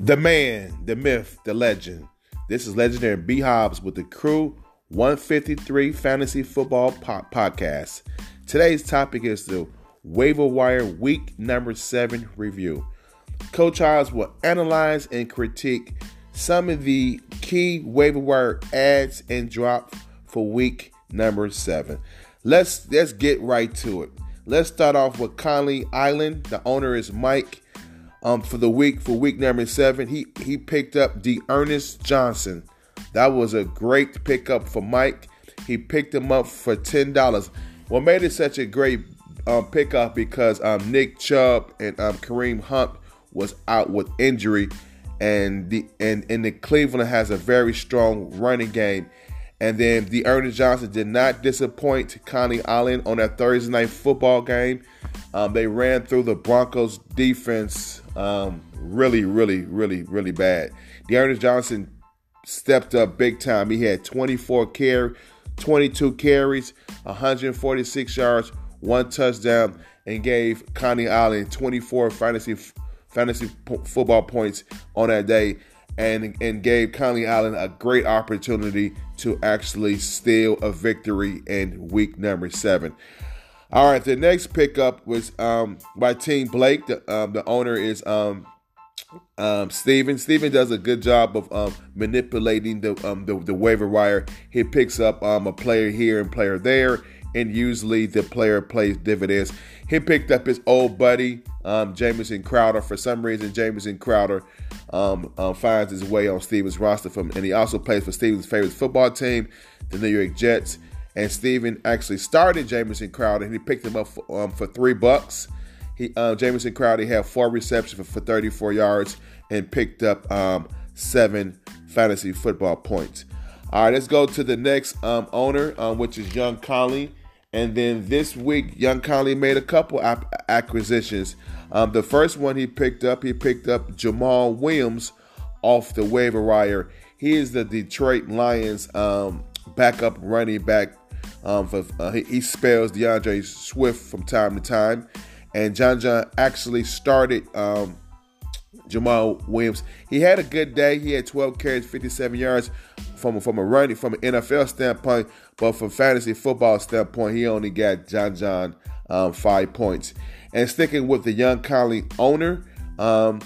The man, the myth, the legend. This is legendary B Hobbs with the Crew 153 Fantasy Football po- Podcast. Today's topic is the waiver wire week number seven review. Coach Hobbs will analyze and critique some of the key waiver wire ads and drop for week number seven. Let's let's get right to it. Let's start off with Coney Island. The owner is Mike. Um, for the week for week number seven, he he picked up D'Ernest Johnson. That was a great pickup for Mike. He picked him up for ten dollars. What made it such a great um, pickup because um, Nick Chubb and um, Kareem Hunt was out with injury, and the and and the Cleveland has a very strong running game. And then D'Ernest Johnson did not disappoint Coney Island on that Thursday night football game. Um, they ran through the Broncos defense um, really, really, really, really bad. D'Ernest Johnson stepped up big time. He had 24 carry, 22 carries, 146 yards, one touchdown, and gave Coney Island 24 fantasy fantasy football points on that day and, and gave Coney Island a great opportunity to actually steal a victory in week number seven. All right, the next pickup was um, by Team Blake. The, um, the owner is um, um, Steven. Steven does a good job of um, manipulating the, um, the, the waiver wire. He picks up um, a player here and player there, and usually the player plays dividends. He picked up his old buddy um, Jamison Crowder. For some reason, Jamison Crowder um, um, finds his way on Steven's roster from, and he also plays for Steven's favorite football team, the New York Jets. And Steven actually started Jamison Crowder, and he picked him up for, um, for three bucks. He uh, Jamison Crowder had four receptions for, for 34 yards and picked up um, seven fantasy football points. All right, let's go to the next um, owner, um, which is Young Conley. And then this week, Young Conley made a couple acquisitions. Um, the first one he picked up, he picked up Jamaal Williams off the waiver wire. He is the Detroit Lions um, backup running back. Um, for, uh, he, he, spells D'Andre Swift from time to time. And John John actually started um, Jamaal Williams. He had a good day. He had 12 carries, 57 yards from from a running from an NFL standpoint, but from fantasy football standpoint, he only got John John um, five points. And sticking with the young Conley owner, um,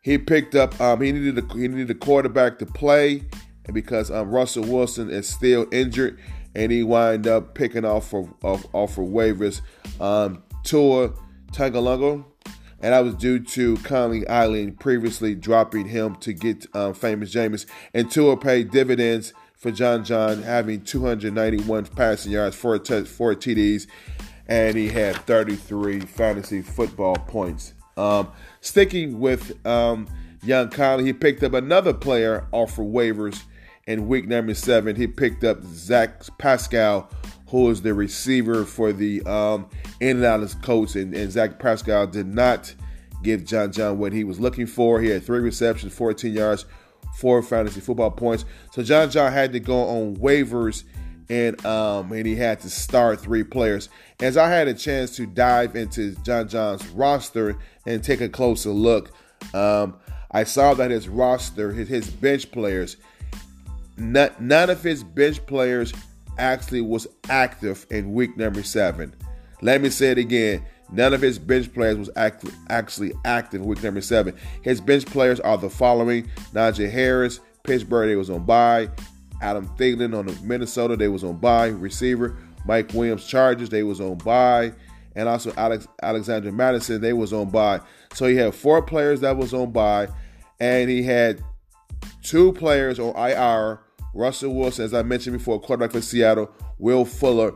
he picked up. Um, he needed a, he needed a quarterback to play, and because um, Russell Wilson is still injured, and he wind up picking off for off, off for waivers. Um, Tua Tagovailoa and that was due to Coney Island previously dropping him to get um, famous Jameis. And Tua paid dividends for John John, having 291 passing yards, four, t- four TDs, and he had 33 fantasy football points. Um, sticking with um, young Conley, he picked up another player off for waivers in week number seven. He picked up Zach Pascal who is the receiver for the um, Indianapolis Colts, and, and Zach Pascal did not give John John what he was looking for. He had three receptions, 14 yards, four fantasy football points. So John John had to go on waivers and um, and he had to start three players. As I had a chance to dive into John John's roster and take a closer look, um, I saw that his roster, his, his bench players, not, none of his bench players actually was active in week number seven. Let me say it again. None of his bench players was act- actually active in week number seven. His bench players are the following: Najee Harris, Pittsburgh, they was on bye. Adam Thielen on the Minnesota, they was on bye. Receiver Mike Williams, Chargers, they was on bye, and also Alex Alexander Mattison, they was on bye. So he had four players that was on bye, and he had two players on IR Russell Wilson, as I mentioned before, quarterback for Seattle. Will Fuller,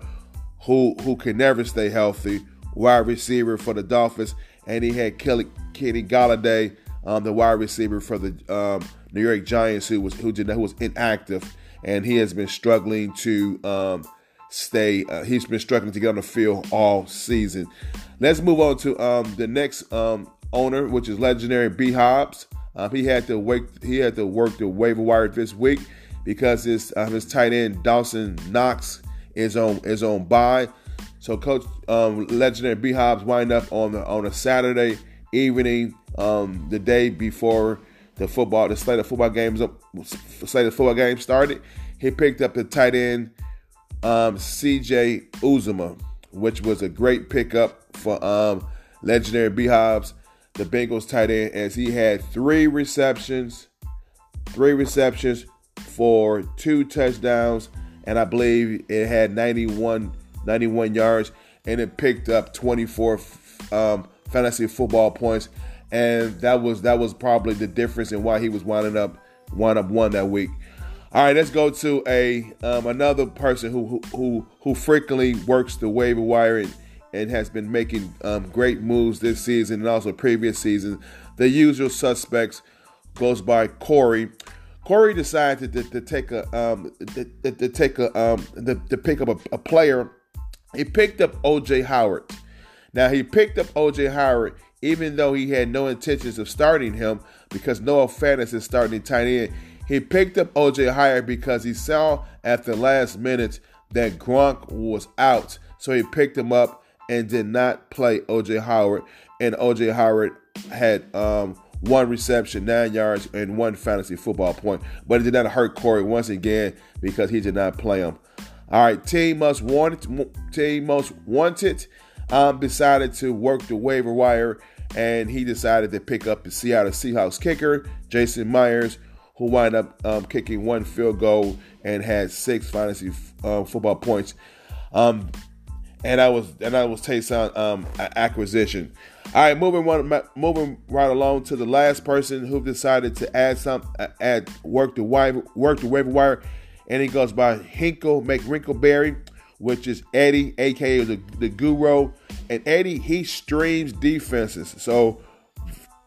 who who can never stay healthy, wide receiver for the Dolphins, and he had Kelly Kenny Golladay, um, the wide receiver for the um, New York Giants, who was who did who was inactive, and he has been struggling to um, stay. Uh, he's been struggling to get on the field all season. Let's move on to um, the next um, owner, which is legendary B Hobbs. Um, he had to wake. He had to work the waiver wire this week because his uh, his tight end Dawson Knox is on is on bye. So Coach um, Legendary B Hobbs wind up on the, on a Saturday evening, um, the day before the football, the slate of football games up, slate of football games started, he picked up the tight end um, C.J. Uzomah, which was a great pickup for um, legendary B Hobbs, the Bengals tight end, as he had three receptions, three receptions for two touchdowns, and I believe it had 91, 91 yards, and it picked up 24 um, fantasy football points, and that was that was probably the difference in why he was winding up one up one that week. All right, let's go to a um, another person who who who frequently works the waiver wire and, and has been making um, great moves this season and also previous seasons. The usual suspects goes by Corey. Corey decided to, to, to take a um, to, to, take a um, to, pick up a, a player. He picked up OJ Howard. Now he picked up OJ Howard even though he had no intentions of starting him because Noah Fant is starting tight end. He picked up OJ Howard because he saw at the last minute that Gronk was out. So he picked him up and did not play OJ Howard. And OJ Howard had um, one reception, nine yards, and one fantasy football point. But it did not hurt Corey once again because he did not play him. All right, team most wanted, team most wanted, um, decided to work the waiver wire, and he decided to pick up the Seattle Seahawks kicker, Jason Myers, who wound up um, kicking one field goal and had six fantasy uh, football points. Um, and I was and I was Taysom um, acquisition. All right, moving one, moving right along to the last person who decided to add some, uh, add work the wire, work the waiver wire, and he goes by Hinkle McWrinkleberry, which is Eddie, aka the, the Guru. And Eddie, he streams defenses, so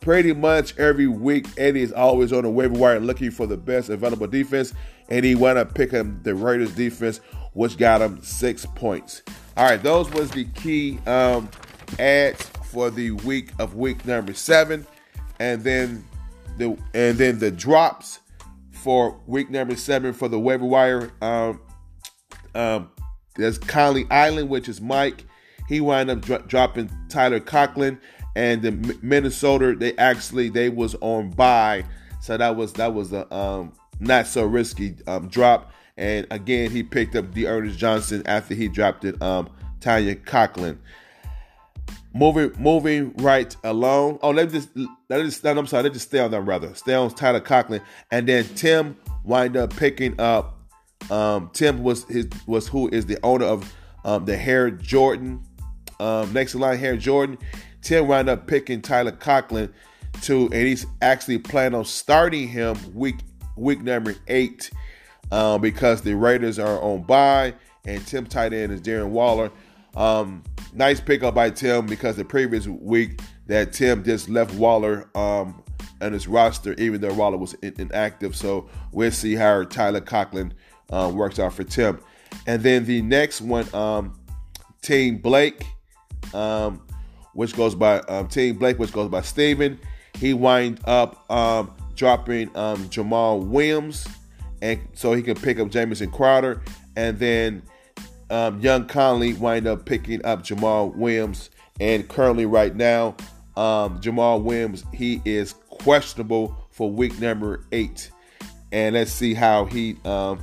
pretty much every week Eddie is always on the waiver wire looking for the best available defense, and he wound up picking the Raiders defense, which got him six points. All right, those was the key um, ads for the week of week number seven, and then the and then the drops for week number seven for the waiver wire. Um, um, there's Coney Island, which is Mike. He wound up dro- dropping Tyler Conklin, and the Minnesota they actually they was on bye, so that was that was a um, not so risky um, drop. And again, he picked up D'Ernest Johnson after he dropped it. Um, Tanya Conklin. Moving, moving right along. Oh, let me just let me just. I'm sorry. Let me just stay on that rather. Stay on Tyler Conklin, and then Tim wind up picking up. Um, Tim was his was who is the owner of um, the Hair Jordan. Um, next in line, Hair Jordan. Tim wound up picking Tyler Conklin to, and he's actually planning on starting him week week number eight um, because the Raiders are on bye, and Tim tight end is Darren Waller. Um, nice pickup by Tim because the previous week that Tim just left Waller um, on his roster, even though Waller was in- inactive. So we'll see how Tyler Conklin um, works out for Tim. And then the next one, um, Team Blake, um, which goes by um, Team Blake, which goes by Steven. He wind up um, dropping um, Jamaal Williams, and so he can pick up Jamison Crowder, and then um, Young Conley wind up picking up Jamaal Williams, and currently right now, um, Jamaal Williams he is questionable for week number eight, and let's see how he um,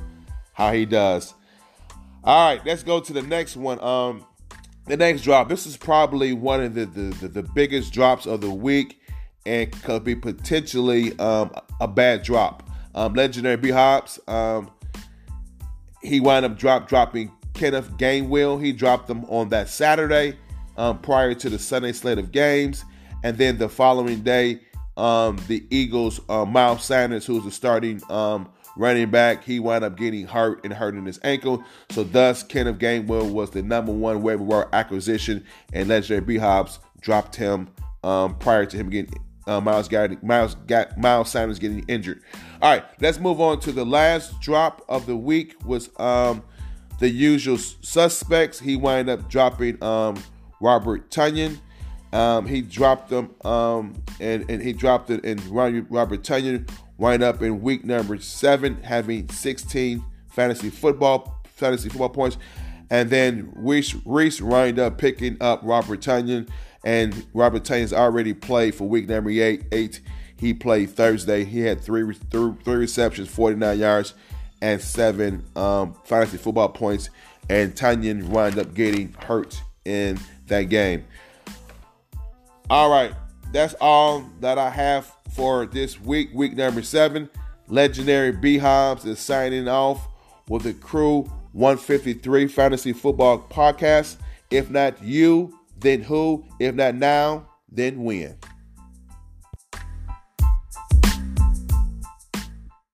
how he does. All right, let's go to the next one. Um, the next drop. This is probably one of the the, the, the biggest drops of the week, and could be potentially um, a bad drop. Um, legendary B Hobbs. Um, he wound up drop dropping Kenneth Gainwell. He dropped them on that Saturday um, prior to the Sunday slate of games. And then the following day, um, the Eagles, uh, Miles Sanders, who was the starting um, running back, he wound up getting hurt and hurting his ankle. So thus, Kenneth Gainwell was the number one waiver wire acquisition, and Legendary B Hobbs dropped him um, prior to him getting uh, Miles got Miles got Miles Sanders getting injured. All right, let's move on to the last drop of the week was um, the usual suspects. He wound up dropping um, Robert Tonyan. Um, he dropped them, um, and, and he dropped it, and Robert Tonyan wind up in week number seven, having 16 fantasy football fantasy football points, and then Reese Reese wind up picking up Robert Tonyan, and Robert Tonyan's already played for week number eight. Eight, he played Thursday. He had three three, three receptions, 49 yards, and seven um, fantasy football points. And Tonyan wound up getting hurt in that game. All right, that's all that I have for this week, week number seven. Legendary B Hobbs is signing off with the Crew 153 Fantasy Football Podcast. If not you, then who? If not now, then when?